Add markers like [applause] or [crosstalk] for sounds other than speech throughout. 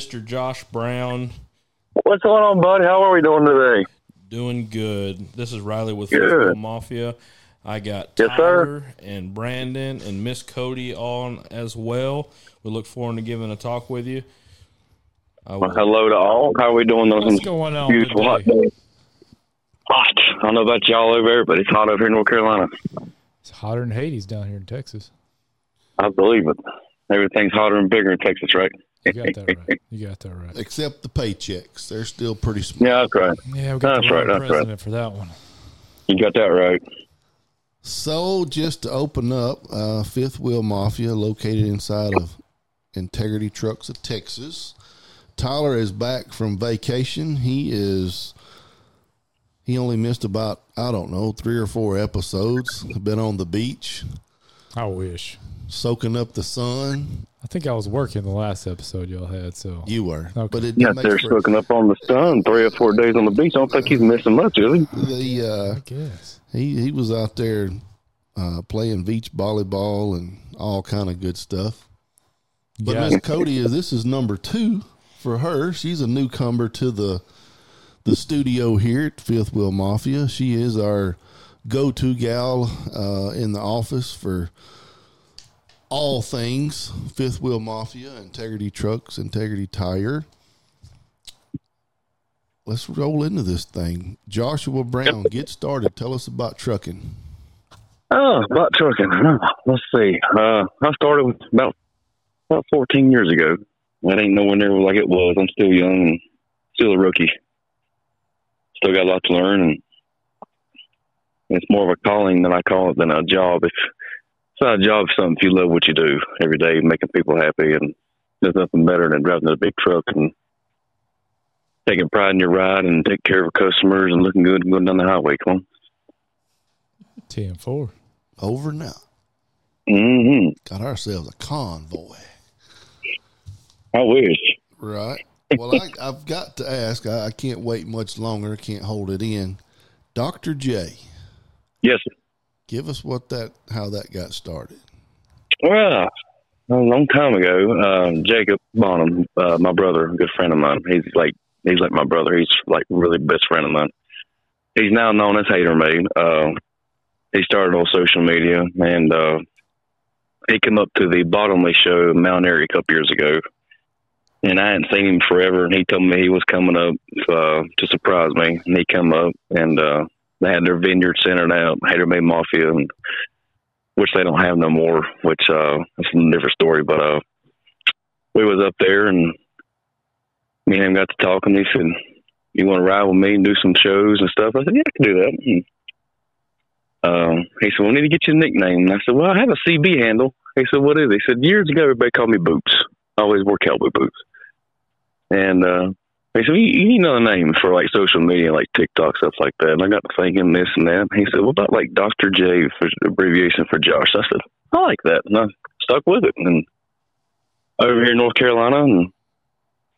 Mr. Josh Brown. What's going on, bud? How are we doing today? Doing good. This is Riley with Good. Football Mafia. I got Yes, Tyler sir. and Brandon and Miss Cody on as well. We look forward to giving a talk with you. I will, Hello to all. How are we doing those What's going on beautiful hot today? Hot. I don't know about y'all over there, but it's hot over here in North Carolina. It's hotter than Hades down here in Texas. I believe it. Everything's hotter and bigger in Texas, right? You got that right. You got that right. Except the paychecks. They're still pretty small. Yeah, that's right. Yeah, we got That's the right, wrong that's right. president for that one. You got that right. So, just to open up, uh, Fifth Wheel Mafia, located inside of Integrity Trucks of Texas. Tyler is back from vacation. He is. He only missed about I don't know three or four episodes. Been on the beach, I wish. soaking up the sun. I think I was working the last episode y'all had, so You were, Okay. but it Yeah, did make they're for soaking up on the sun three or four days on the beach. I don't think he's missing much, is he? the. Uh, I guess. he he was out there uh, playing beach volleyball and all kind of good stuff. But Yeah. Miss Cody is [laughs] this is number two for her. She's a newcomer to the the studio here at Fifth Wheel Mafia. She is our go to gal uh, in the office for all things Fifth Wheel Mafia, Integrity Trucks, Integrity Tire. Let's roll into this thing. Joshua Brown, get started. Tell us about trucking. Oh, about trucking. Let's see. Uh, I started with about about 14 years ago. That ain't nowhere near like it was. I'm still young and still a rookie. Still got a lot to learn, and it's more of a calling than I call it than a job. If it's not a job, it's something if you love what you do every day, making people happy, and there's nothing better than driving a big truck and taking pride in your ride and taking care of customers and looking good and going down the highway. Come on. Ten four. Over now. Mm-hmm. Got ourselves a convoy. I wish. Right. Well, I, [laughs] I've got to ask. I, I can't wait much longer. I can't hold it in. Doctor J, Yes. Give us what that how that got started. Well, a long time ago, um, Jacob Bonham, uh, my brother, a good friend of mine. He's like he's like my brother. He's like really best friend of mine. He's now known as Hater Made. Uh, he started on social media, and uh, he came up to the Bottomley show Mount Airy a couple years ago. And I hadn't seen him forever, and he told me he was coming up uh, to surprise me. And he come up, and uh, they had their vineyard centered out, Hater Made Mafia, and which they don't have no more, which uh that's a different story. But uh we was up there and me and him got to talking. He said, You wanna ride with me and do some shows and stuff? I said, Yeah, I can do that. And, um he said, we need to get you a nickname and I said, Well I have a CB handle. He said, What is it? He said, Years ago everybody called me Boots. I always wore cowboy boots. And uh he said, you, need another name for like social media, like TikTok, stuff like that. And I got to thinking this and that. He said, what about like Dr. J for abbreviation for Josh? I said, I like that. And I stuck with it. And over here in North Carolina and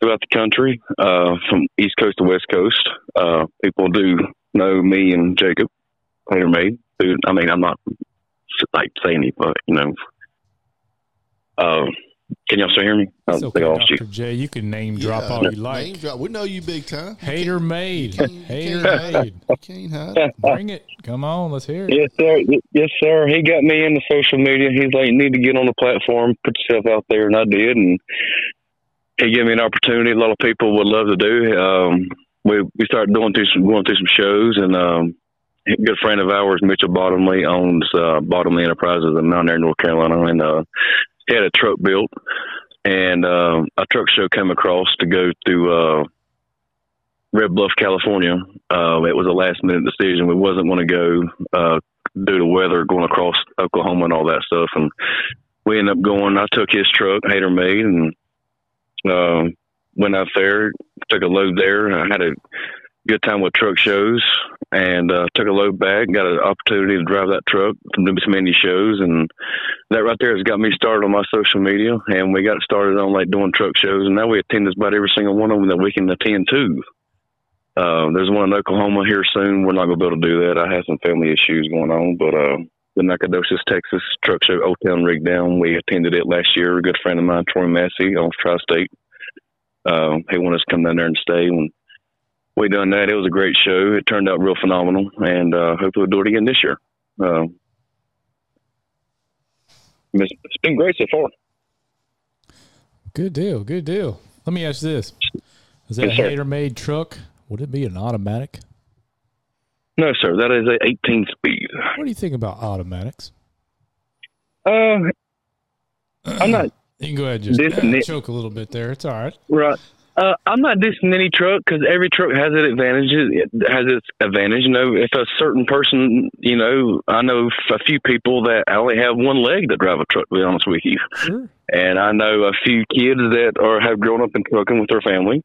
throughout the country, uh, from East Coast to West Coast, uh, people do know me and Jacob, Made. I mean, I'm not like saying it, but, you know, uh, can y'all still hear me? I don't okay, think I lost you. Dr. J. You can name drop Yeah, all you Name like. drop. We know you big time. Hater made. Hater made. You can't hide. Bring it. Come on, let's hear it. Yes, sir. Yes, sir. He got me into social media. He's like, you need to get on the platform, put yourself out there, and I did. And he gave me an opportunity. A lot of people would love to do. Um, we we started doing through some going through some shows, and um, a good friend of ours, Mitchell Bottomley, owns uh, Bottomley Enterprises in Mount Airy, North Carolina, and uh, he had a truck built, and uh, a truck show came across to go through. Uh, Red Bluff, California. Uh, it was a last minute decision. We wasn't going to go uh, due to weather going across Oklahoma and all that stuff. And we ended up going. I took his truck, Hater Made, and uh, went out there, took a load there. I had a good time with truck shows and uh, took a load back, got an opportunity to drive that truck to do some indie shows. And that right there has got me started on my social media. And we got started on like doing truck shows. And now we attend just about every single one of them that we can attend to. Uh, there's one in Oklahoma here soon. We're not going to be able to do that. I have some family issues going on, but uh, the Nacogdoches, Texas truck show, Old Town Rig Down, we attended it last year. A good friend of mine, Troy Massey, on Tri State. uh, he wanted us to come down there and stay. When we done that, it was a great show. It turned out real phenomenal, and uh, hopefully we'll do it again this year. Uh, it's it's been great so far. Good deal. Good deal. Let me ask you this: Is that Yes, sir. hater made truck? Would it be an automatic? No, sir, that is a 18 speed. What do you think about automatics? Uh, I'm not You can go ahead and just This and choke a little bit there. It's all right. Right. Uh, I'm not dissing any truck because every truck has its advantages. It has its advantage. You know, if a certain person, you know, I know a few people that only have one leg that drive a truck. To be honest with you, Sure. and I know a few kids that are have grown up in trucking with their family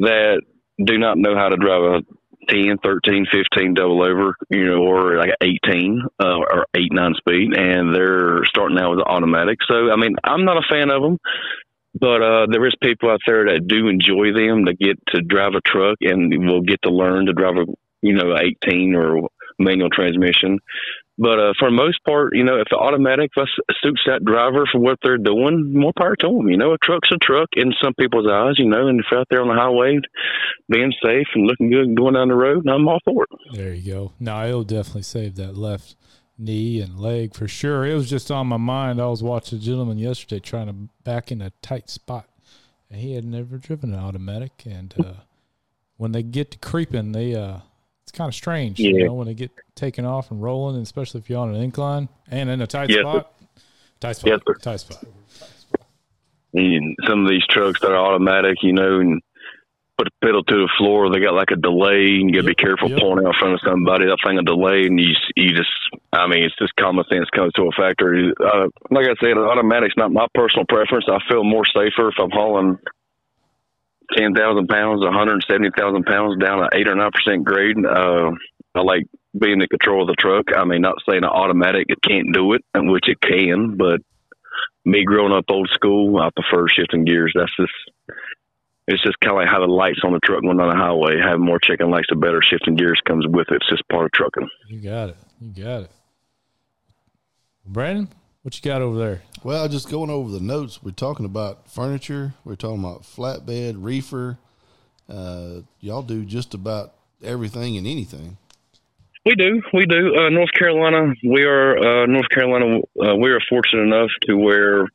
that do not know how to drive a 10, 13, 15 double over, you know, or like an 18 uh, or 8, 9 speed, and they're starting out with the automatic. So, I mean, I'm not a fan of them, but uh, there is people out there that do enjoy them, that get to drive a truck and will get to learn to drive a, you know, 18 or manual transmission. But uh, for most part, you know, if the automatic suits that driver for what they're doing, more power to them. You know, a truck's a truck in some people's eyes, you know, and if out there on the highway being safe and looking good and going down the road, I'm all for it. There you go. No, i'll definitely save that left knee and leg for sure. It was just on my mind. I was watching a gentleman yesterday trying to back in a tight spot, and he had never driven an automatic. And uh, when they get to creeping, they uh, it's kind of strange, you know, when they get taken off and rolling, and especially if you're on an incline and in a tight Yes, sir. spot. Tight spot. Yes, sir. tight spot. And some of these trucks that are automatic, you know, and put the pedal to the floor, they got like a delay, and you got to be careful yep. pulling out in front of somebody. That thing a delay, and you you just, I mean, it's just common sense comes to a factor. Uh, like I said, automatic's not my personal preference. I feel more safer if I'm hauling ten thousand pounds, one hundred seventy thousand pounds down an eight or nine percent grade. Uh, I like being in control of the truck. I mean, not saying an automatic it can't do it, and which it can, but me growing up old school, I prefer shifting gears. That's just it's just kind of like how the lights on the truck going down the highway. Having more chicken lights, the better shifting gears comes with it. It's just part of trucking. You got it. You got it. Brandon, what you got over there? Well, just going over the notes, we're talking about furniture. We're talking about flatbed, reefer. Uh, y'all do just about everything and anything. We do, we do. Uh, North Carolina, we are uh, North Carolina. Uh, we are fortunate enough to where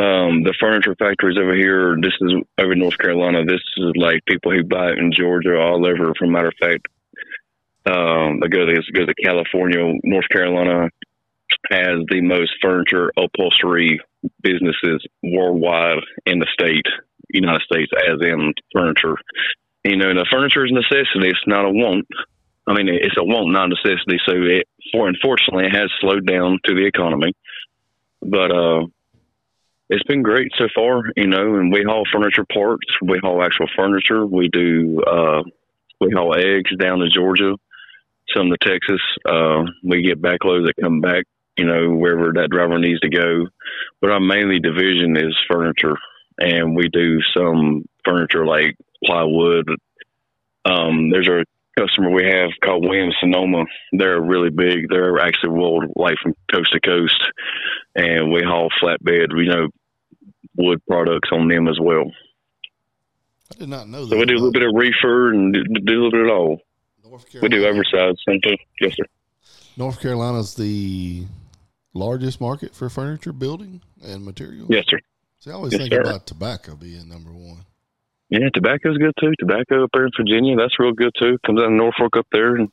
um, the furniture factories over here. This is over North Carolina. This is like people who buy it in Georgia, all over. For matter of fact, um, I go to go to California. North Carolina has the most furniture upholstery businesses worldwide in the state, United States, as in furniture. You know, the furniture is a necessity. It's not a want. I mean, it's a want, not a necessity. So, it, for unfortunately, it has slowed down to the economy. But uh, it's been great so far, you know. And we haul furniture parts, we haul actual furniture, we do uh, we haul eggs down to Georgia, some to Texas. Uh, we get backloads that come back, you know, wherever that driver needs to go. But our mainly division is furniture, and we do some furniture like plywood. Um, there's a customer we have called Williams Sonoma. They're really big. They're actually world like from coast to coast, and we haul flatbed, you know, wood products on them as well. I did not know that. So we do a little bit of reefer and do, do a little bit of all. North We do Carolina- oversized something. Yes, sir. North Carolina's the largest market for furniture building and materials. Yes, sir. See, I always Yes, think sir. about tobacco being number one. Yeah, tobacco's good too. Tobacco up there in Virginia, that's real good too. Comes out of Norfolk up there, and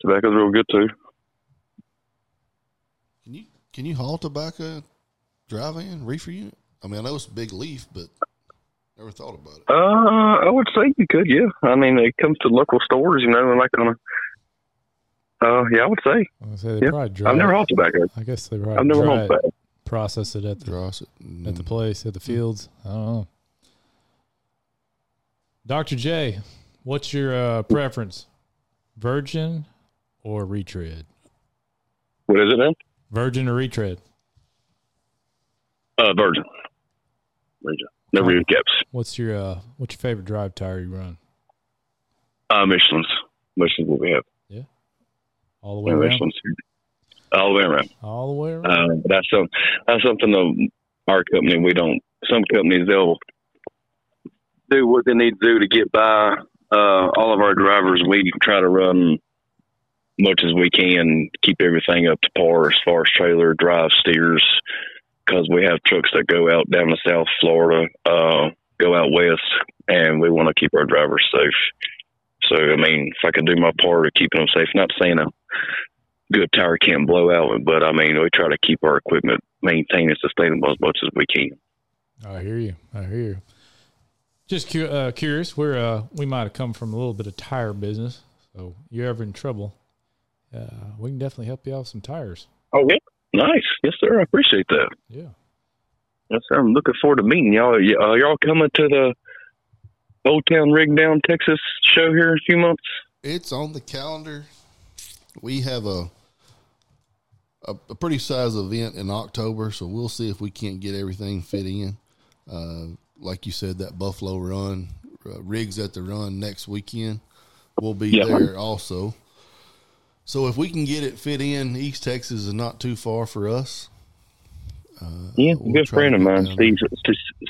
tobacco's real good too. Can you can you haul tobacco drive in reefer unit? I mean, I know it's a big leaf, but never thought about it. Uh, I would say you could. Yeah, I mean, it comes to local stores, you know, and like on a. Uh, yeah, I would say. I was gonna say they Yeah. probably dry. I've never hauled tobacco. I guess they probably I've never dry hauled it, tobacco. process it at the Dross it. at the place at the fields. I don't know. Doctor J, what's your uh, preference? Virgin or retread? What is it then? Virgin or retread? Uh, Virgin. Virgin. No recaps. What's your uh, what's your favorite drive tire you run? Uh, Michelin's. Michelin's what we have. Yeah. All the way Yeah, around. Michelin's. All the way around. All the way around. Uh, that's some, that's something of our company we don't. Some companies they'll do what they need to do to get by. Uh, all of our drivers, we try to run much as we can, keep everything up to par as far as trailer drive steers, because we have trucks that go out down to South Florida, uh, go out west, and we want to keep our drivers safe. So, I mean, if I can do my part of keeping them safe, not saying a good tire can't blow out, but I mean, we try to keep our equipment maintained and sustainable as much as we can. I hear you. I hear you. Just cu- uh, curious, where uh, we might have come from a little bit of tire business. So, you're ever in trouble, uh, we can definitely help you out with some tires. Oh, yeah. Nice. Yes, sir. I appreciate that. Yeah. Yes, sir. I'm looking forward to meeting y'all. Are y'all coming to the Old Town Rig Down, Texas show here in a few months? It's on the calendar. We have a, a a pretty size event in October, so we'll see if we can't get everything fit in. Uh, like you said, that Buffalo Run uh, rigs at the run next weekend. We'll be Yeah. there also. So if we can get it fit in, East Texas is not too far for us. Uh, Yeah, a we'll good friend of mine. Steve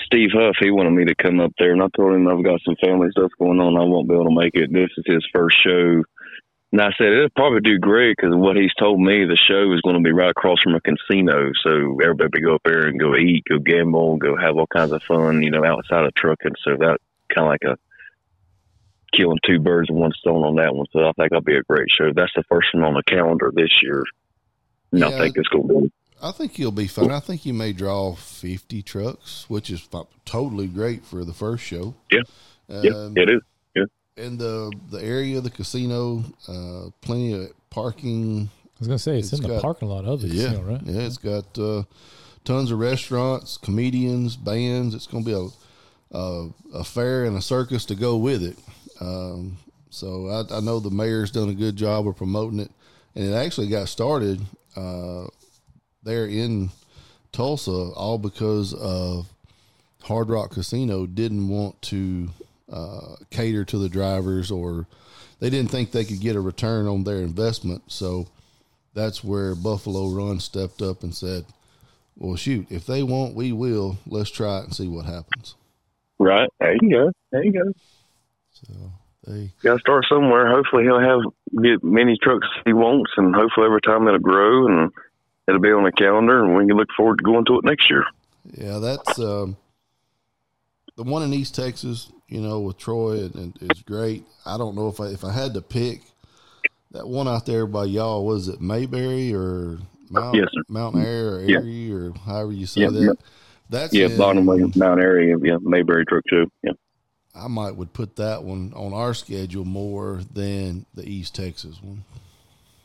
Steve Huff. He wanted me to come up there, and I told him I've got some family stuff going on. I won't be able to make it. This is his first show, and I said it'll probably do great because what he's told me, the show is going to be right across from a casino, so everybody can go up there and go eat, go gamble, go have all kinds of fun, you know, outside of trucking. So that kind of like a killing two birds with one stone on that one. So I think that'll be a great show. That's the first one on the calendar this year. And I think it's going to be I think you'll be fine. I think you may draw 50 trucks, which is totally great for the first show. Yeah. Yeah, Um, it is. And the the area of the casino, uh, plenty of parking. I was gonna say it's, It's in the parking lot of the yeah, casino, right? yeah. It's got uh, tons of restaurants, comedians, bands. It's going to be a, a a fair and a circus to go with it. Um, so I, I know the mayor's done a good job of promoting it, and it actually got started uh, there in Tulsa, all because of Hard Rock Casino didn't want to uh, cater to the drivers, or they didn't think they could get a return on their investment. So that's where Buffalo Run stepped up and said, "Well, shoot, if they won't, we will. Let's try it and see what happens." Right. There you go. There you go. So they, Got to start somewhere. Hopefully, he'll have get many trucks he wants, and hopefully, every time it'll grow and it'll be on the calendar, and we can look forward to going to it next year. yeah, that's um, the one in East Texas. You know, with Troy, and, and it's great. I don't know if I if I had to pick that one out there by y'all. Was it Mayberry or Mount Yes, sir. Mount Air or Yeah. Or however you say Yeah, that? yeah. That's Yeah, in- bottom of Mount yeah, Mayberry truck too. Yeah. I might would put that one on our schedule more than the East Texas one.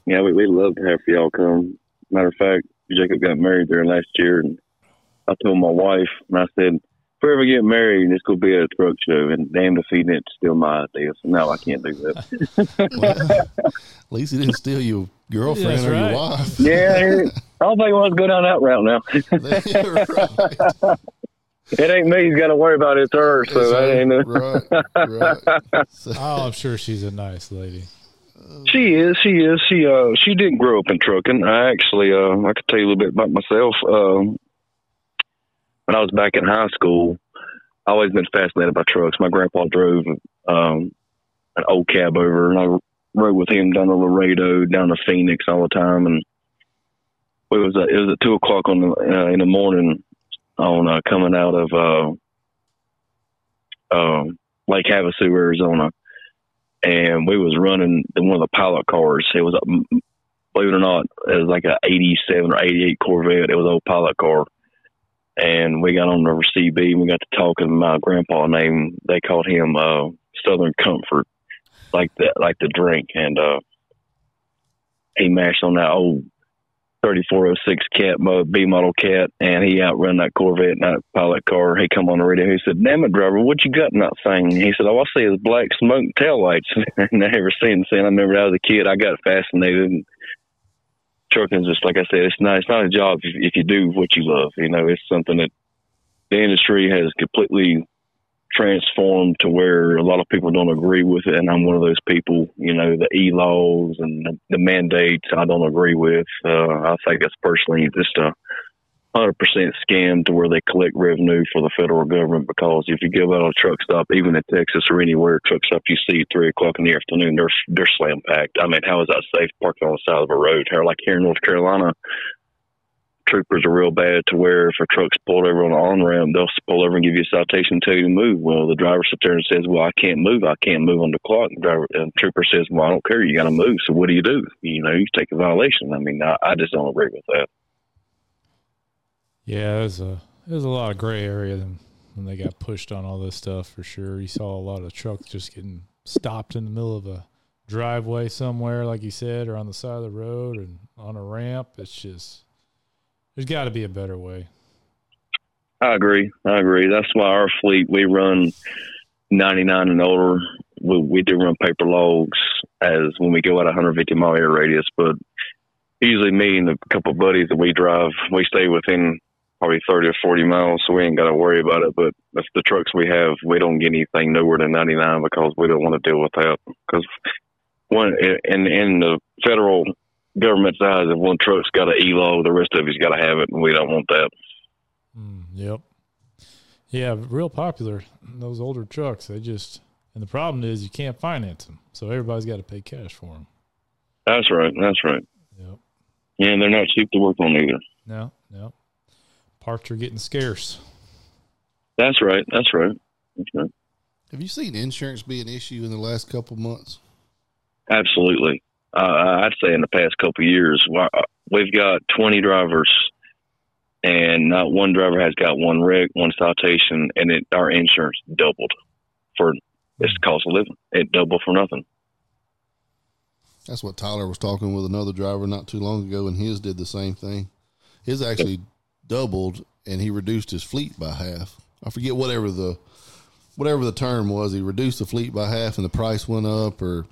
Yeah, we, we'd love to have y'all come. Matter of fact, Jacob got married there last year, and I told my wife, and I said, if we ever get married, it's going to be at a truck show, and damn if he didn't steal my idea. So no, I can't do that. [laughs] At least he didn't steal your girlfriend That's or right. your wife. yeah, I don't think I want to go down that route now. [laughs] [laughs] right. It ain't me he's got to worry about, it's her. So that ain't it. right, right. [laughs] So, Oh, I'm sure she's a nice lady. She is. She is. She uh she didn't grow up in trucking. I actually uh I could tell you a little bit about myself. Um, when I was back in high school, I always been fascinated by trucks. My grandpa drove um an old cab over, and I rode with him down to Laredo, down to Phoenix all the time. And it was uh, it was at two o'clock on the uh, in the morning on uh, coming out of uh, um Lake Havasu, Arizona and we was running one of the pilot cars. It was, believe it or not, it was like a '87 or '88 Corvette. It was an old pilot car, and we got on the CB and we got to talking. My grandpa name they called him uh, Southern Comfort, like that, like the drink, and uh, he mashed on that old 3406 cat mo- B model cat, and he outrun that Corvette and that pilot car. He come on the radio. He said, "Damn it, driver, what you got in that thing?" He said, "Oh, I see is black smoke tail lights." [laughs] and I never seen saying. I remember I was a kid. I got fascinated. And trucking's just like I said. It's not. It's not a job if, if you do what you love. You know, it's something that the industry has completely transformed to where a lot of people don't agree with it, and I'm one of those people. You know, the e laws and the, mandates I don't agree with. Uh, I think it's personally just a hundred percent scam to where they collect revenue for the federal government. Because if you go out on a truck stop, even in Texas or anywhere, truck stop you see at three o'clock in the afternoon, they're they're slam packed. I mean, how is that safe parking on the side of a road? Here, like here in North Carolina, troopers are real bad to where if a truck's pulled over on the on ramp, they'll pull over and give you a citation tell you move. Well, the driver sits there and says, "Well, I can't move. I can't move on the clock." And the driver and the trooper says, "Well, I don't care. You got to move. So what do you do? You know, you take a violation. I mean, I, I just don't agree with that." Yeah, there's a there's a lot of gray area then when they got pushed on all this stuff for sure. You saw a lot of trucks just getting stopped in the middle of a driveway somewhere, like you said, or on the side of the road and on a ramp. It's just there's got to be a better way. I agree. I agree. That's why our fleet we run 99 and older. We, we do run paper logs as when we go out 150 mile air radius, but usually me and a couple buddies that we drive, we stay within probably 30 or 40 miles, so we ain't got to worry about it. But that's the trucks we have. We don't get anything nowhere than 99 because we don't want to deal with that. Because one in in the federal government's eyes, if one truck's got an E log, the rest of it's got to have it, and we don't want that. Mm, yep. Yeah, real popular. Those older trucks, they just and the problem is you can't finance them, so everybody's got to pay cash for them. That's right. That's right. Yep. Yeah, and they're not cheap to work on either. No, no. Parts are getting scarce. That's right. That's right. That's right. Have you seen insurance be an issue in the last couple months? Absolutely. Uh, I'd say in the past couple years, uh, we've got 20 drivers, and not one driver has got one wreck, one citation, and it, our insurance doubled for its cost of living. It doubled for nothing. That's what Tyler was talking with another driver not too long ago, and his did the same thing. His actually doubled, and he reduced his fleet by half. I forget whatever the whatever the term was. He reduced the fleet by half, and the price went up, or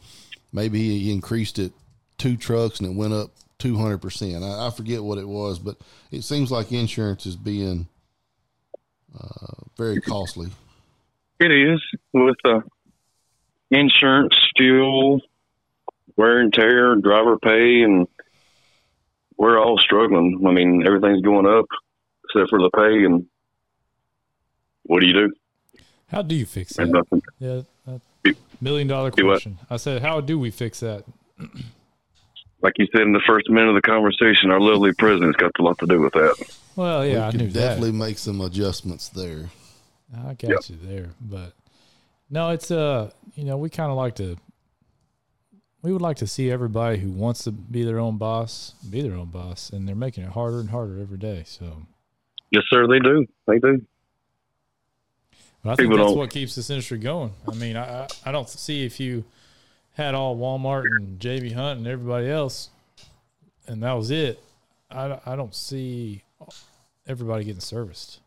maybe he increased it two trucks and it went up two hundred percent. I forget what it was, but it seems like insurance is being uh, very costly. It is with uh, insurance, fuel, wear and tear, driver pay, and we're all struggling. I mean, everything's going up except for the pay. And what do you do? How do you fix that? Yeah, million dollar question. I said, how do we fix that? [clears throat] like you said in the first minute of the conversation, our lovely president's got a lot to do with that. Well, yeah, we I knew definitely that. make some adjustments there. I got yep. you there, but no, it's uh, you know, we kind of like to. We would like to see everybody who wants to be their own boss be their own boss, and they're making it harder and harder every day. So, yes, sir, they do. They do. But I think People that's what keeps this industry going. I mean, I I don't see if you had all Walmart and JB Hunt and everybody else, and that was it. I, I don't see everybody getting serviced.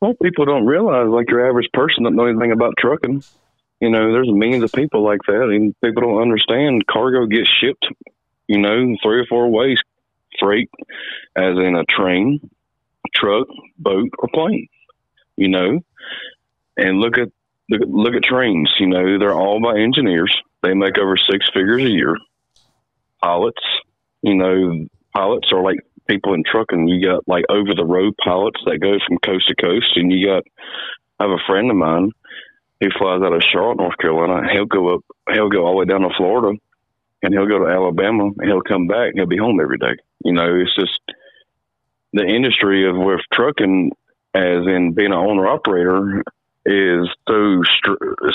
Well, people don't realize, like your average person, don't know anything about trucking. You know, there's millions of people like that, and people don't understand cargo gets shipped. You know, three or four ways: freight, as in a train, truck, boat, or plane. You know, and look at look look at trains. You know, they're all by engineers. They make over six figures a year. Pilots, you know, pilots are like people in trucking. You got like over the road pilots that go from coast to coast, and you got. I have a friend of mine who flies out of Charlotte, North Carolina. He'll go up. He'll go all the way down to Florida, and he'll go to Alabama, and he'll come back. and He'll be home every day. You know, it's just the industry of with trucking, as in being an owner operator, is so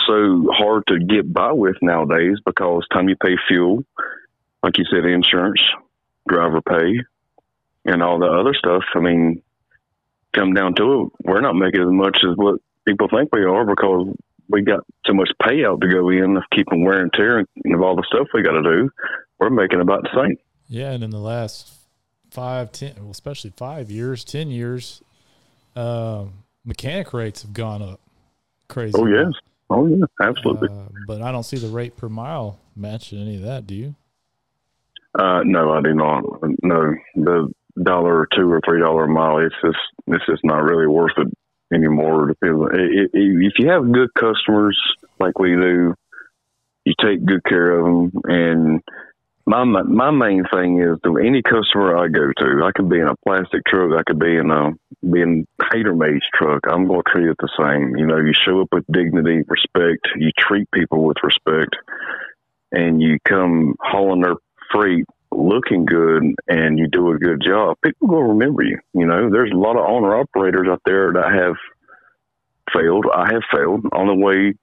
so hard to get by with nowadays because time you pay fuel, like you said, insurance, driver pay, and all the other stuff. I mean, come down to it, we're not making as much as what people think we are because we got so much payout to go in of keeping wear and tear and of all the stuff we got to do. We're making about the same. Yeah, and in the last five, ten, well, especially five years, ten years, uh, mechanic rates have gone up crazy. Oh yes, oh yeah, absolutely. Uh, but I don't see the rate per mile matching any of that. Do you? Uh, no, I do not. No, the dollar or two or three dollar a mile, it's just it's just not really worth it anymore. If you have good customers like we do, you take good care of them, and my my main thing is to any customer I go to, I could be in a plastic truck, I could be in a be in Hater Made's truck. I'm going to treat it the same. You know, you show up with dignity, respect. You treat people with respect, and you come hauling their freight looking good and you do a good job. People will remember you. You know, there's a lot of owner operators out there that have failed. I have failed. On the way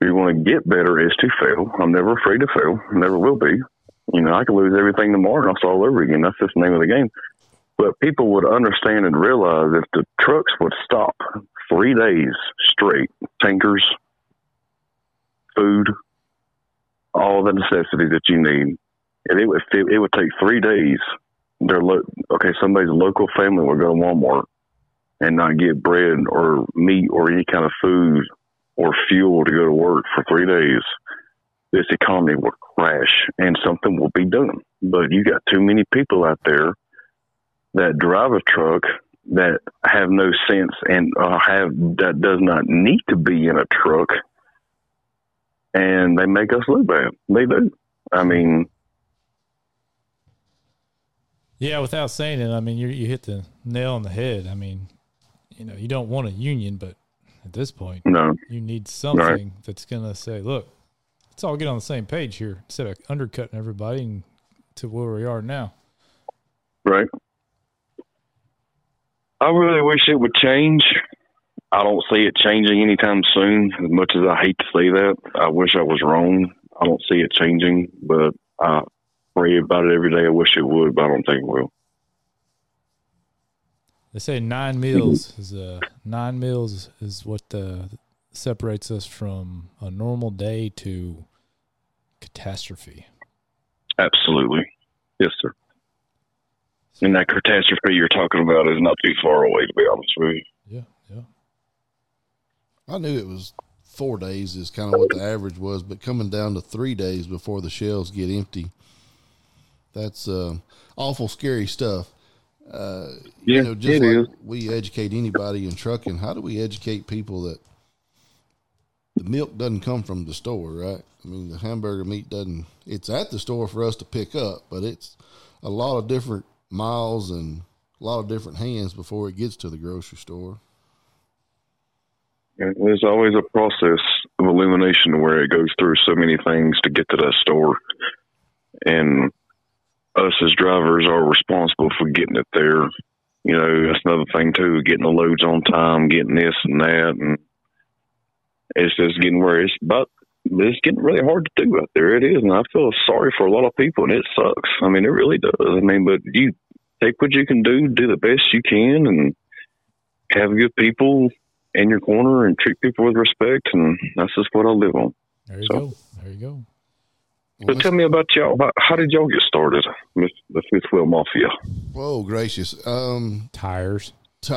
you want to get better is to fail. I'm never afraid to fail. Never will be. You know, I could lose everything tomorrow and I'll start all over again. That's just the name of the game. But people would understand and realize if the trucks would stop three days straight, tankers, food, all the necessities that you need, and it would it would take three days. Their lo- okay, somebody's local family would go to Walmart and not get bread or meat or any kind of food or fuel to go to work for three days this economy will crash and something will be done. But you got too many people out there that drive a truck that have no sense and uh, have that does not need to be in a truck, and they make us look bad. They do. I mean, yeah. Without saying it, I mean you you hit the nail on the head. I mean, you know, you don't want a union, but at this point, no, you need something right. that's going to say, look, let's all get on the same page here instead of undercutting everybody and to where we are now. Right. I really wish it would change. I don't see it changing anytime soon. As much as I hate to say that, I wish I was wrong. I don't see it changing, but I pray about it every day. I wish it would, but I don't think it will. They say nine meals is uh, nine meals is what uh, separates us from a normal day to catastrophe. Absolutely. Yes, sir. And that catastrophe you're talking about is not too far away, to be honest with you. Yeah, yeah. I knew it was four days is kind of what the average was, but coming down to three days before the shelves get empty, that's uh, awful scary stuff. Uh, yeah, you know, just like is. we educate anybody in trucking, how do we educate people that the milk doesn't come from the store, right? I mean, the hamburger meat doesn't. It's at the store for us to pick up, but it's a lot of different miles and a lot of different hands before it gets to the grocery store. And there's always a process of elimination where it goes through so many things to get to that store, and us as drivers are responsible for getting it there. You know, that's another thing too, getting the loads on time, getting this and that, and it's just getting worse, but it's getting really hard to do out there. It is, and I feel sorry for a lot of people, and it sucks. I mean, it really does. I mean, but you take what you can do, do the best you can, and have good people in your corner and treat people with respect, and that's just what I live on. There you so. go. There you go. So tell me about y'all. How did y'all get started, with the Fifth Wheel Mafia? Whoa, gracious! Um, tires. [laughs]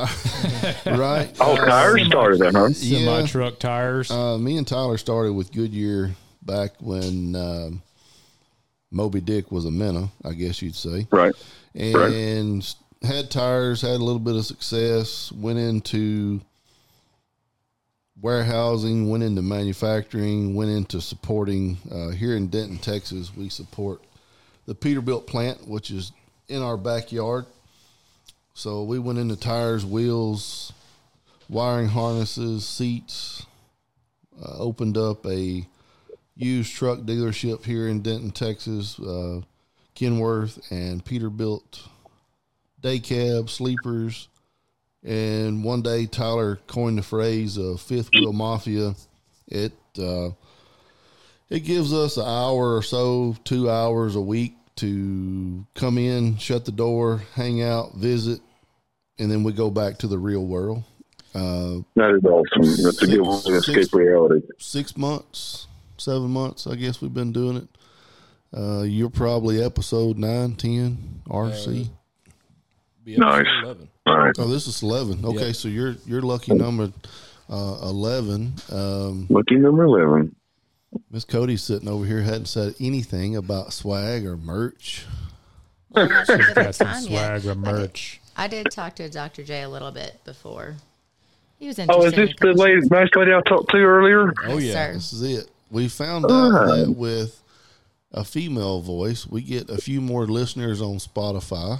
right? Oh, uh, tires started that, huh? Semi yeah. truck tires. Uh, me and Tyler started with Goodyear back when um, Moby Dick was a minnow, I guess you'd say. Right. And right. had tires, had a little bit of success, went into warehousing, went into manufacturing, went into supporting. Uh, here in Denton, Texas, we support the Peterbilt plant, which is in our backyard. So we went into tires, wheels, wiring harnesses, seats. Uh, opened up a used truck dealership here in Denton, Texas. Uh, Kenworth and Peterbilt day cab sleepers. And one day Tyler coined the phrase of fifth wheel mafia. It uh, it gives us an hour or so, two hours a week to come in, shut the door, hang out, visit, and then we go back to the real world. Uh, that is awesome. That's six, a good way to escape reality. Six months, seven months, I guess we've been doing it. Uh, you're probably episode 9, 10, RC. Uh, nice. 11. All right. Oh, this is 11. Okay, yep. so you're you're lucky number uh, 11. Um, lucky number 11. Miss Cody's sitting over here, hadn't said anything about swag or merch. [laughs] Well, got some swag or merch. I did talk to Dr. J a little bit before. He was interested. Oh, is this the lady, nice lady I talked to earlier? Oh, yes, yeah. Sir. This is it. We found out uh. that with a female voice, we get a few more listeners on Spotify,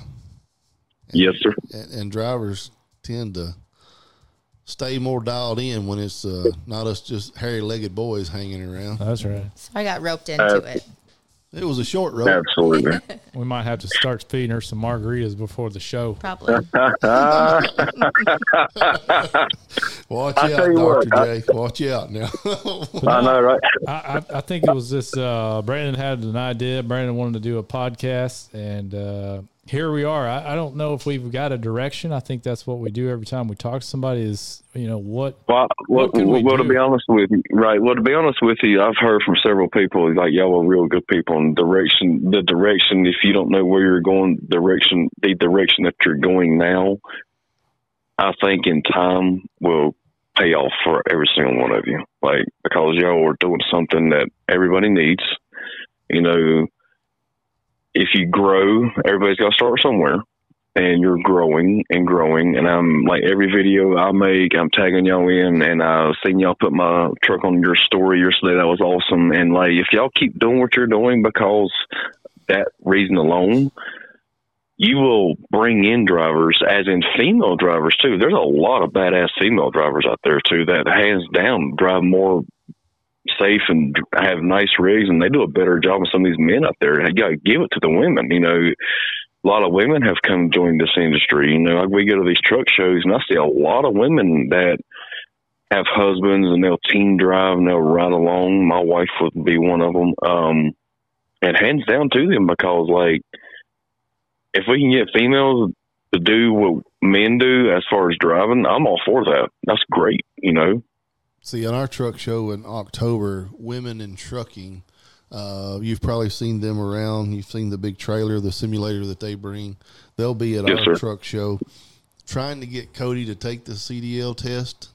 Yes, sir. and, and drivers tend to stay more dialed in when it's uh, not us just hairy-legged boys hanging around. That's right. So I got roped into Uh, it. It was a short rope. Absolutely. [laughs] We might have to start feeding her some margaritas before the show. Probably. [laughs] Watch I tell out, Doctor what, J. Watch out now. [laughs] I know, right? I, I, I think it was this. Uh, Brandon had an idea. Brandon wanted to do a podcast, and uh, here we are. I, I don't know if we've got a direction. I think that's what we do every time we talk to somebody. Is you know what? Well, well, What we well, to be honest with you, right? Well, to be honest with you, I've heard from several people like y'all are real good people. And direction, the direction, if you don't know where you're going, direction, the direction that you're going now, I think in time will pay off for every single one of you. Like because y'all are doing something that everybody needs. You know, if you grow, everybody's got to start somewhere and you're growing and growing. And I'm like every video I make, I'm tagging y'all in, and I've seen y'all put my truck on your story yesterday. That was awesome. And like, if y'all keep doing what you're doing because that reason alone, you will bring in drivers, as in female drivers too. There's a lot of badass female drivers out there too that hands down drive more safe and have nice rigs, and they do a better job than some of these men out there. You got to give it to the women, you know a lot of women have come join this industry. You know, like we go to these truck shows and I see a lot of women that have husbands and they'll team drive and they'll ride along. My wife would be one of them. Um, and hands down to them because like, if we can get females to do what men do as far as driving, I'm all for that. That's great. You know, See, on our truck show in October, women in trucking, uh, you've probably seen them around. You've seen the big trailer, the simulator that they bring. They'll be at Yes, our sir. truck show trying to get Cody to take the CDL test.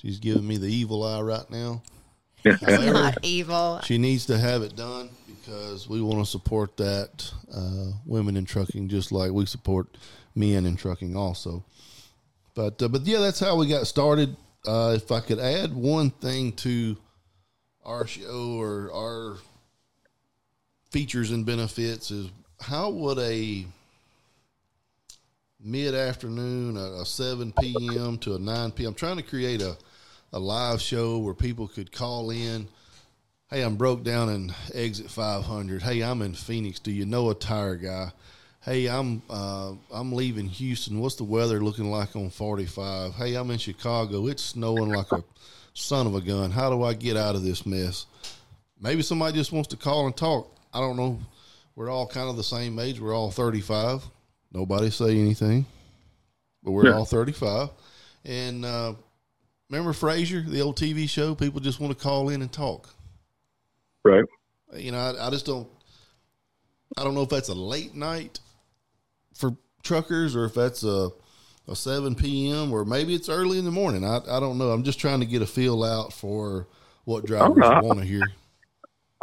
She's giving me the evil eye right now. [laughs] However, Not evil. she needs to have it done because we want to support that uh, women in trucking just like we support men in trucking also. But uh, but yeah, that's how we got started. Uh, if I could add one thing to our show or our features and benefits is how would a mid afternoon, a, a 7 p.m. to a 9 p.m. I'm trying to create a, a live show where people could call in. Hey, I'm broke down in exit 500. Hey, I'm in Phoenix. Do you know a tire guy? Hey, I'm uh, I'm leaving Houston. What's the weather looking like on 45? Hey, I'm in Chicago. It's snowing like a son of a gun. How do I get out of this mess? Maybe somebody just wants to call and talk. I don't know. We're all kind of the same age. We're all 35. Nobody say anything, but we're Yeah. all 35. And uh, remember Frasier, the old TV show? People just want to call in and talk. right? You know, I, I just don't. I don't know if that's a late night for truckers or if that's a a 7 p.m. or maybe it's early in the morning. I I don't know. I'm just trying to get a feel out for what drivers want to hear.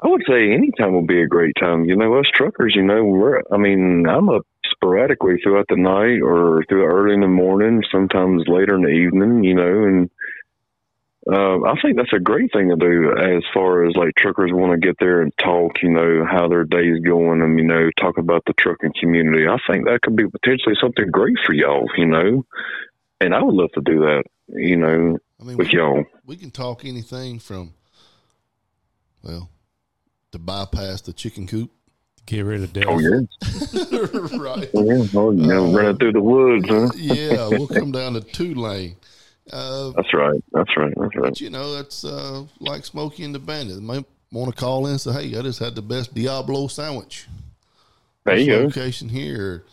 I would say any time would be a great time. You know, us truckers, you know, we're, I mean, I'm up sporadically throughout the night or through early in the morning, sometimes later in the evening, you know, and uh, I think that's a great thing to do as far as like truckers want to get there and talk, you know, how their day's going and, you know, talk about the trucking community. I think that could be potentially something great for y'all, you know, and I would love to do that, you know, I mean, with we, y'all. we can talk anything from well to bypass the chicken coop. Get rid of death. Oh, yeah. [laughs] [laughs] right. Yeah, oh, you know, running through the woods, huh? Yeah, we'll come down to two lane. Uh, That's right. That's right. That's right. But you know, that's uh, like Smokey and the Bandit. They might want to call in and say, "Hey, I just had the best Diablo sandwich." There you This go. Location here.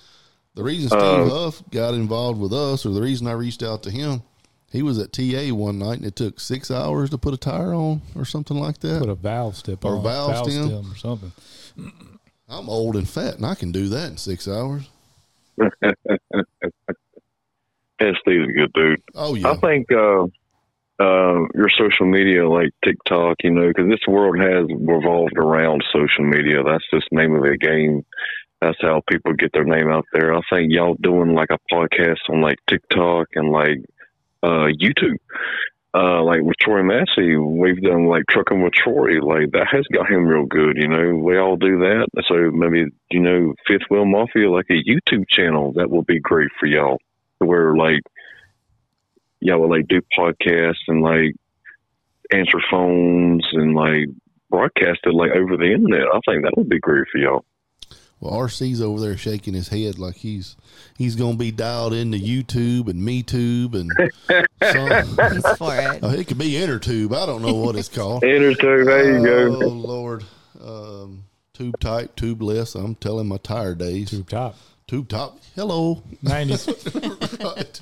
The reason Steve Uh, Huff got involved with us, or the reason I reached out to him, he was at TA one night and it took six hours to put a tire on, or something like that. Put a valve step Or on, valve stem. or something. I'm old and fat, and I can do that in six hours. [laughs] Yeah, Steve's a good dude. Oh yeah, I think uh, uh, your social media, like TikTok, you know, because this world has revolved around social media. That's just the name of the game. That's how people get their name out there. I think y'all doing like a podcast on like TikTok and like uh, YouTube uh, like with Troy Massey, we've done like trucking with Troy. Like that has got him real good. You know, we all do that. So maybe you know, Fifth Wheel Mafia, like a YouTube channel, that will be great for y'all. Where like y'all would like do podcasts and like answer phones and like broadcast it like over the internet. I think that would be great for y'all. Well, RC's over there shaking his head like he's he's going to be dialed into YouTube and MeTube and some, [laughs] He's for it. oh, it could be InterTube. I don't know what it's called. [laughs] Enter there you Oh go. Lord, um, tube type, tubeless. I'm telling my tire days. Tube top. Tube top. Hello. 90s. [laughs] Right.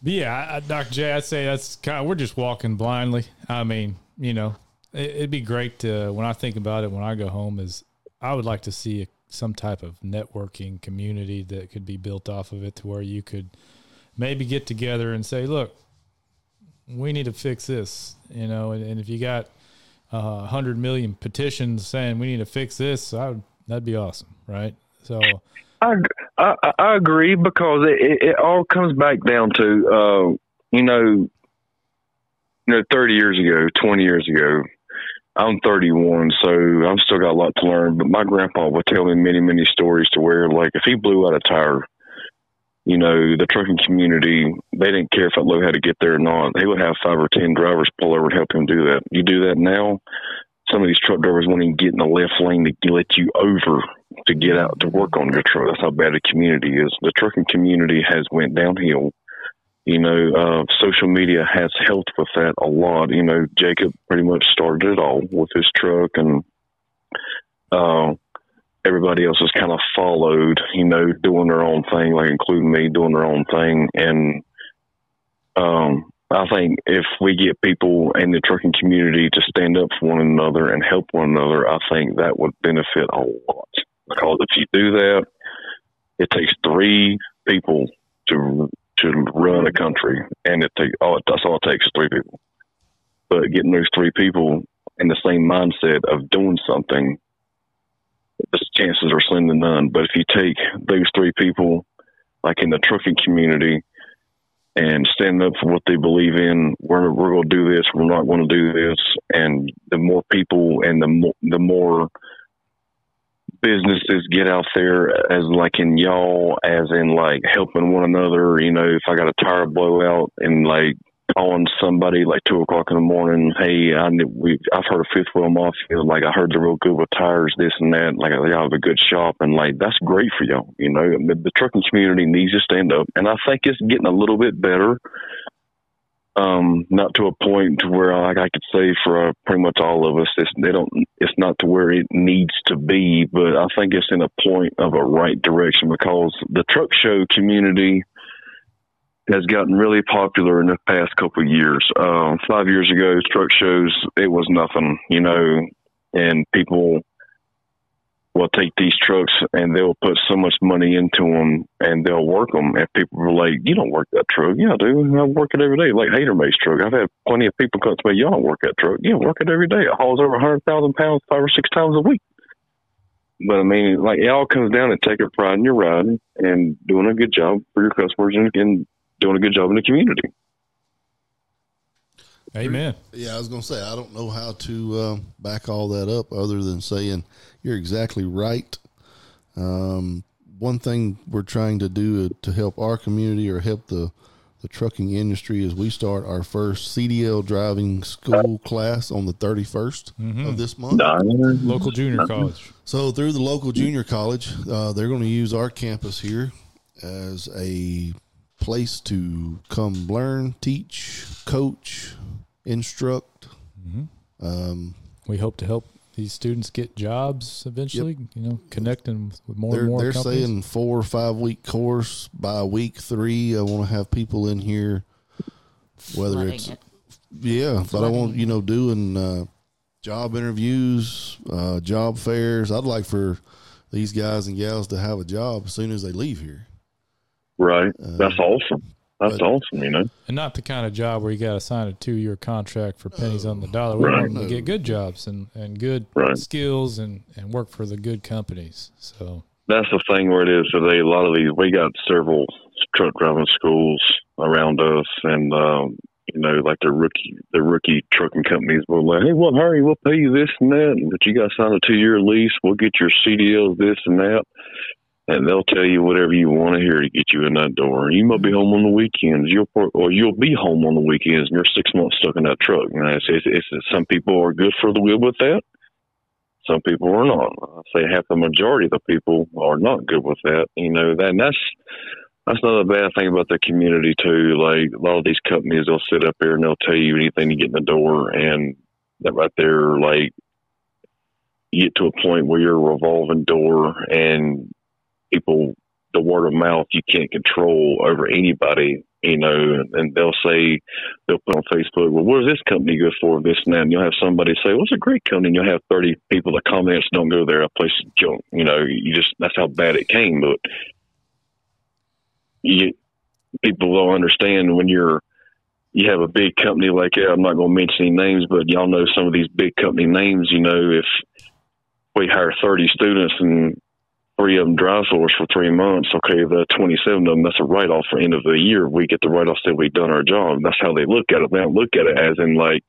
But yeah, I, I- Dr. J, I'd say that's kind of, we're just walking blindly. I mean, you know, it, it'd be great to, when I think about it, when I go home is I would like to see a, some type of networking community that could be built off of it to where you could maybe get together and say, look, we need to fix this, you know, and, and if you got uh, a uh, hundred million petitions saying we need to fix this, I would, that'd be awesome. Right. So I, I I agree because it, it, all comes back down to uh, you know you know thirty years ago, twenty years ago. I'm 31, so I've still got a lot to learn. But my grandpa would tell me many, many stories to where, like, if he blew out a tire, you know, the trucking community, they didn't care if that load had to get there or not. They would have five or 10 drivers pull over and help him do that. You do that now, some of these truck drivers won't even get in the left lane to let you over to get out to work on your truck. That's how bad the community is. The trucking community has went downhill. You know, uh, social media has helped with that a lot. You know, Jacob pretty much started it all with his truck, and uh, everybody else has kind of followed. You know, doing their own thing, like including me doing their own thing. And um, I think if we get people in the trucking community to stand up for one another and help one another, I think that would benefit a lot. Because if you do that, it takes three people to to run a country, and it take oh, that's all it takes three people. But getting those three people in the same mindset of doing something, the chances are slim to none. But if you take those three people, like in the trucking community, and stand up for what they believe in, we're we're going to do this. We're not going to do this. And the more people and the more the more businesses get out there as like in y'all as in like helping one another you know if i got a tire blowout and like calling somebody like two o'clock in the morning hey i we i've heard of fifth wheel mafia like i heard they're real good with tires this and that like they have a good shop and like that's great for y'all you know? The, trucking community needs to stand up and i think it's getting a little bit better um, not to a point where like I could say for uh, pretty much all of us, it's, they don't, it's not to where it needs to be, but I think it's in a point of a right direction because the truck show community has gotten really popular in the past couple of years. Um, five years ago, truck shows, it was nothing, you know, and people will take these trucks and they'll put so much money into them and they'll work them. And people are like, "You don't work that truck." Yeah, do. I work it every day. Like Hater Mace truck. I've had plenty of people come to me. Y'all don't work that truck. I work it every day. It hauls over hundred thousand pounds five or six times a week. But I mean, like it all comes down to taking pride in your riding and doing a good job for your customers and, and doing a good job in the community. Amen. Yeah, I was going to say I don't know how to um, back all that up other than saying you're exactly right. Um, one thing we're trying to do to help our community or help the the trucking industry is we start our first CDL driving school class on the 31st of this month. Local junior college. So through the local junior college, uh, they're going to use our campus here as a place to come learn, teach, coach, instruct. Um, We hope to help these students get jobs eventually. You know, connecting with more they're and more they're companies. saying four or five week course by week three. I want to have people in here, whether Flooding it's it. yeah, but I want you know doing uh, job interviews, uh, job fairs. I'd like for these guys and gals to have a job as soon as they leave here. Right. That's awesome. That's but- awesome. You know. and not the kind of job where you got to sign a two year contract for pennies on the dollar. We Right. want to get good jobs and, and good Right. skills and, and work for the good companies. So that's the thing where it is today. A lot of these, we got several truck driving schools around us, and um, You know, like the rookie, the rookie trucking companies will like, hey, well, hurry, we'll pay you this and that, but you got to sign a two year lease. We'll get your CDLs, this and that, and they'll tell you whatever you want to hear to get you in that door. You might be home on the weekends, you'll or you'll be home on the weekends, and you're six months stuck in that truck. You know, it's, it's, it's some people are good for the wheel with that. Some people are not. I say half the majority of the people are not good with that. You know, that, and that's that's another bad thing about the community too. Like a lot of these companies, they'll sit up here and they'll tell you anything to get in the door, and that right there, like you get to a point where you're a revolving door, and people, the word of mouth, you can't control over anybody. You know, and they'll say they'll put on Facebook, "Well, what is this company good for?" This and that, and you'll have somebody say, "Well, it's a great company," and you'll have thirty people that comments, "Don't go there. That place junk." You know, you just that's how bad it came, but you people don't understand when you're you have a big company like that. I'm not going to mention any names, but y'all know some of these big company names. You know, if we hire 30 students and three of them drive for us for three months, okay, the 27 of them, that's a write off for end of the year. We get the write off that we've done our job. That's how they look at it. They don't look at it as in like,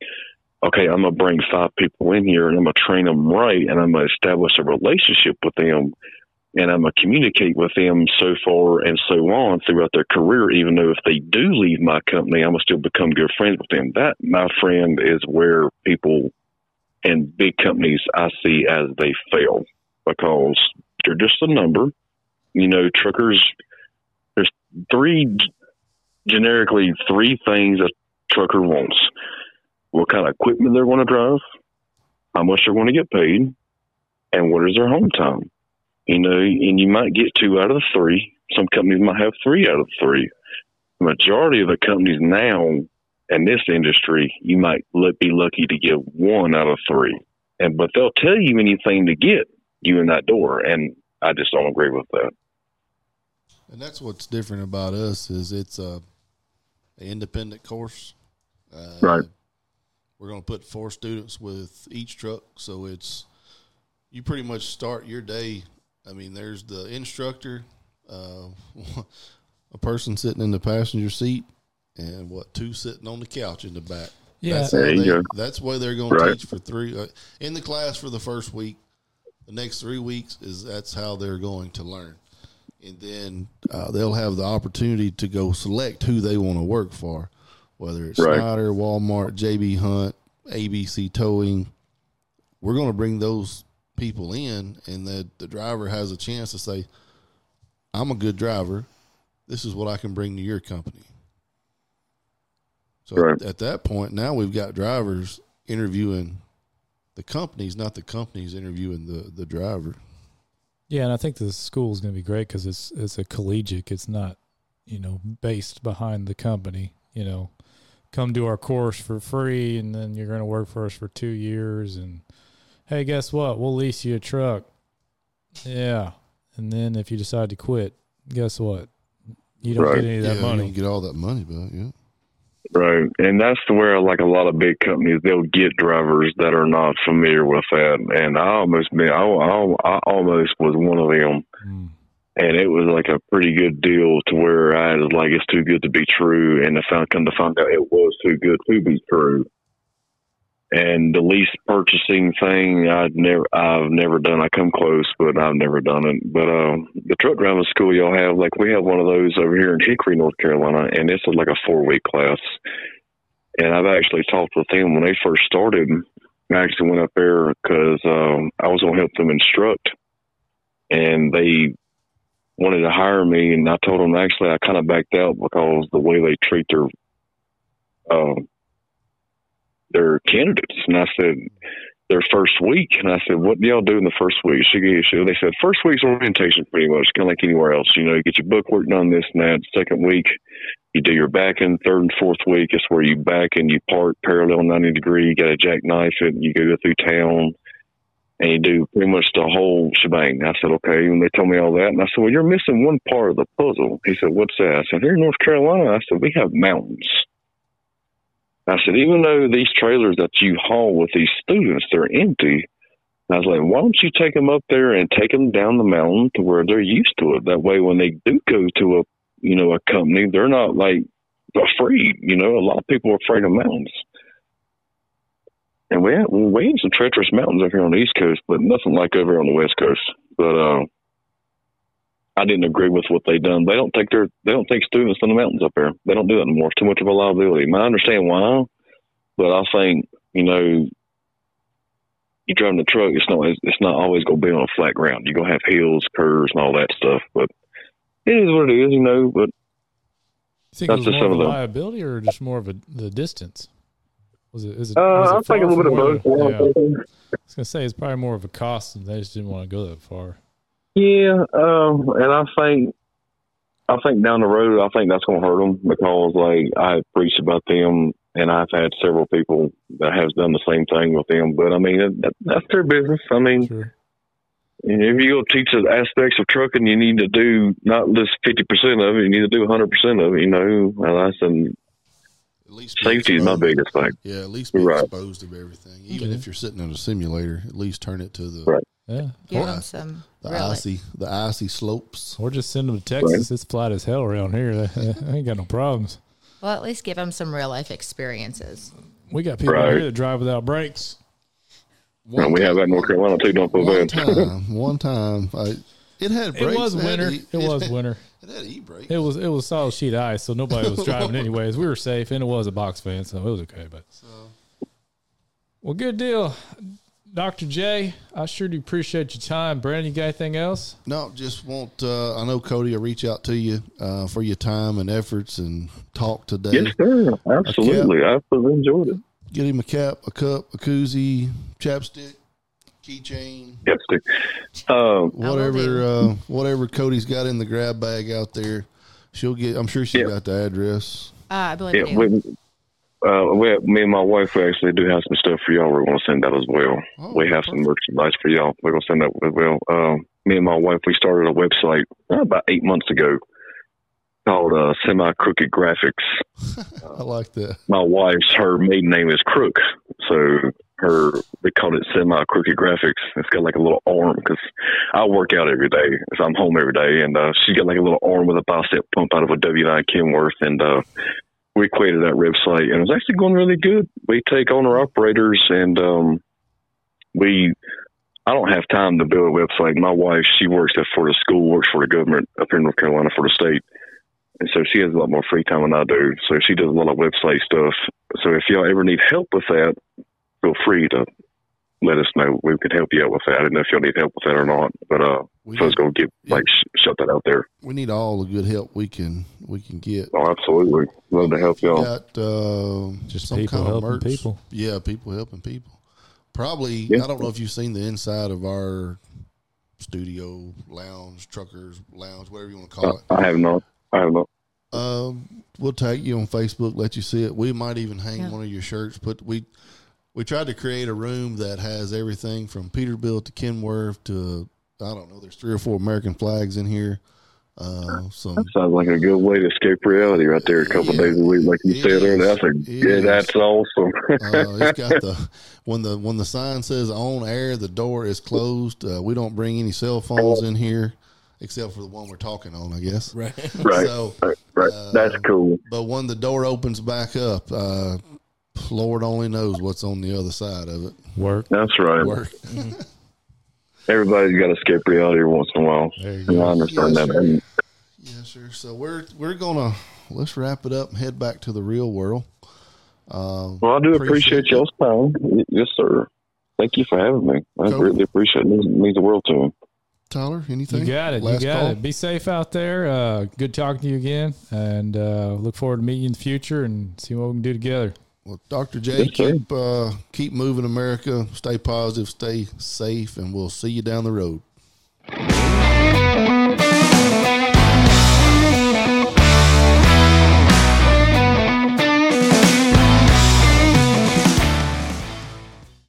okay, I'm going to bring five people in here and I'm going to train them right and I'm going to establish a relationship with them and I'm going to communicate with them so far and so on throughout their career, even though if they do leave my company, I'm going to still become good friends with them. That, my friend, is where people and big companies I see as they fail because they're just a number. You know, truckers, there's three, generically, three things a trucker wants what kind of equipment they're going to drive, how much they're going to get paid, and what is their home time you know, and you might get two out of the three. Some companies might have three out of three. The majority of the companies now in this industry, you might be lucky to get one out of three. And but they'll tell you anything to get you in that door, and I just don't agree with that. And that's what's different about us is it's a, a independent course. Uh, right. We're going to put four students with each truck, so it's you pretty much start your day I mean, there's the instructor, uh, [laughs] a person sitting in the passenger seat, and what two sitting on the couch in the back. Yeah, that's, there you they, go. that's why they're going Right. to teach for three uh, in the class for the first week. The next three weeks is that's how they're going to learn, and then uh, they'll have the opportunity to go select who they want to work for, whether it's Right. Schneider, Walmart, JB Hunt, ABC Towing. We're going to bring those people in, and that the driver has a chance to say, "I'm a good driver. This is what I can bring to your company." So Right. at that point, now we've got drivers interviewing the companies, not the companies interviewing the the driver. Yeah, and I think the school is going to be great because it's it's a collegiate. It's not, you know, based behind the company. You know, come do our course for free, and then you're going to work for us for two years. And hey, guess what? We'll lease you a truck. Yeah, and then if you decide to quit, guess what? You don't Right. get any of that yeah, money. you get all that money back. Yeah, Right. And that's where, like a lot of big companies, they'll get drivers that are not familiar with that. And I almost I, I, I almost was one of them. Mm. And it was like a pretty good deal to where I was like, it's too good to be true. And I found, come to find out it was too good to be true. And the lease purchasing thing, I'd never, I've never done. I come close, but I've never done it. But um, the truck driving school y'all have, like we have one of those over here in Hickory, North Carolina, and it's like a four week class. And I've actually talked with them when they first started. I actually went up there because um, I was going to help them instruct, and they wanted to hire me, and I told them actually I kind of backed out because the way they treat their uh, their candidates, and I said their first week, and I said, "What do y'all do in the first week?" She she, they said first week's orientation, pretty much, kind of like anywhere else. You know, you get your book done, this and that. Second week, you do your back end. Third and fourth week is where you back and you park parallel ninety degree. You got a jackknife. And you go through town and you do pretty much the whole shebang. I said, okay. And they told me all that. And I said, well, you're missing one part of the puzzle. He said, what's that? I said, here in North Carolina, I said, we have mountains. I said, even though these trailers that you haul with these students, they're empty. I was like, why don't you take them up there and take them down the mountain to where they're used to it? That way, when they do go to a, you know, a company, they're not like afraid. You know, a lot of people are afraid of mountains. And we have, we have some treacherous mountains up here on the East Coast, but nothing like over on the West Coast. But uh, I didn't agree with what they done. They don't take their they don't take students in the mountains up there. They don't do it anymore. It's too much of a liability. I understand why, but I think you know you driving the truck. It's not it's not always going to be on a flat ground. You're going to have hills, curves, and all that stuff. But it is what it is, you know. But You think That's it was just more some of a the- liability or just more of a the distance? Was it? Is it? uh, was it I think a little bit of both. Yeah. Yeah, I was gonna say it's probably more of a cost, and they just didn't want to go that far. Yeah, um, and I think I think down the road, I think that's going to hurt them because like I preached about them, and I've had several people that has done the same thing with them. But I mean, that, that's their business. I mean, Sure. And if you go teach the aspects of trucking, you need to do not just fifty percent of it. You need to do hundred percent of it. You know, and that's and At least safety is my biggest thing. Yeah, at least be Right. exposed of everything. Even Okay. if you're sitting in a simulator, at least turn it to the Right. Yeah. Give Or- them some the real icy the icy slopes. Or just send them to Texas. It's flat as hell around here. [laughs] I ain't got no problems. well, at least give them some real life experiences. We got people Right. here that drive without brakes. And we have that in North Carolina too. Don't feel one bad. time, one time, I, it had It was had winter. e- It was had- winter. It had [laughs] e brakes. It was it was solid sheet ice, so nobody was driving [laughs] anyways. We were safe, and it was a box fan, so it was okay. But well, good deal, Doctor J. I sure do appreciate your time, Brandon. You got anything else? No, just want. Uh, I know Cody will reach out to you uh, for your time and efforts and talk today. Yes, sir. Absolutely. I absolutely enjoyed it. Get him a cap, a cup, a koozie, chapstick, keychain, Yes, sir. Um, whatever. Uh, whatever Cody's got in the grab bag out there. She'll get. I'm sure she Yeah. got the address. Uh, I believe yeah, you do. we, uh, we, me and my wife, we actually do have some stuff for y'all. We're going to send that as well. Oh, we have some merchandise for y'all. We're going to send that as well. Um, me and my wife, we started a website uh, about eight months ago called uh, Semi Crooked Graphics. [laughs] I like that. My wife's her maiden name is Crook, so her they called it Semi Crooked Graphics. It's got like a little arm because I work out every day, so I'm home every day, and uh, she's got like a little arm with a bicep pump out of a W9 Kenworth, and uh, we created that website, and it's actually going really good. We take owner operators, and um, we. I don't have time to build a website. My wife, she works at for the school, works for the government up here in North Carolina for the state. And so she has a lot more free time than I do. So she does a lot of website stuff. So if y'all ever need help with that, feel free to let us know. We could help you out with that. I don't know if y'all need help with that or not, but uh, We so I was going to give like sh- shut that out there. we need all the good help we can we can get. Oh, absolutely, love to help y'all. Got uh, Just some people kind of merch. people. Yeah, people helping people. Probably, Yeah. I don't know if you've seen the inside of our studio, lounge, truckers, lounge, whatever you want to Uh, call it. I have not. I have not. Um, we'll tag you on Facebook, let you see it. We might even hang Yeah. one of your shirts. Put we we tried to create a room that has everything from Peterbilt to Kenworth to I don't know. There's three or four American flags in here. Uh, some That sounds like a good way to escape reality right there. A couple Yeah. days a week, like you It said earlier. is. That's a It yeah. That's awesome. uh, it's got [laughs] the when the when the sign says on air, the door is closed. Uh, we don't bring any cell phones in here, except for the one we're talking on, I guess. Right. right, So, right, right. uh, That's cool. but when the door opens back up, uh, Lord only knows what's on the other side of it. Work. That's right. Work. Everybody's got to escape reality once in a while. There you And go. I understand Yes, that. sir. Yes, sir. So we're we're gonna let's wrap it up and head back to the real world. Um, Well, I do Appreciate appreciate y'all's time. Yes, sir. Thank you for having me. I Cool. greatly appreciate it. It means, means the world to me. Tyler, anything? You got it. Last you got call? it. Be safe out there. Uh, good talking to you again, and uh, look forward to meeting you in the future and see what we can do together. Well, Dr. J, keep uh, keep moving, America. Stay positive, stay safe, and we'll see you down the road.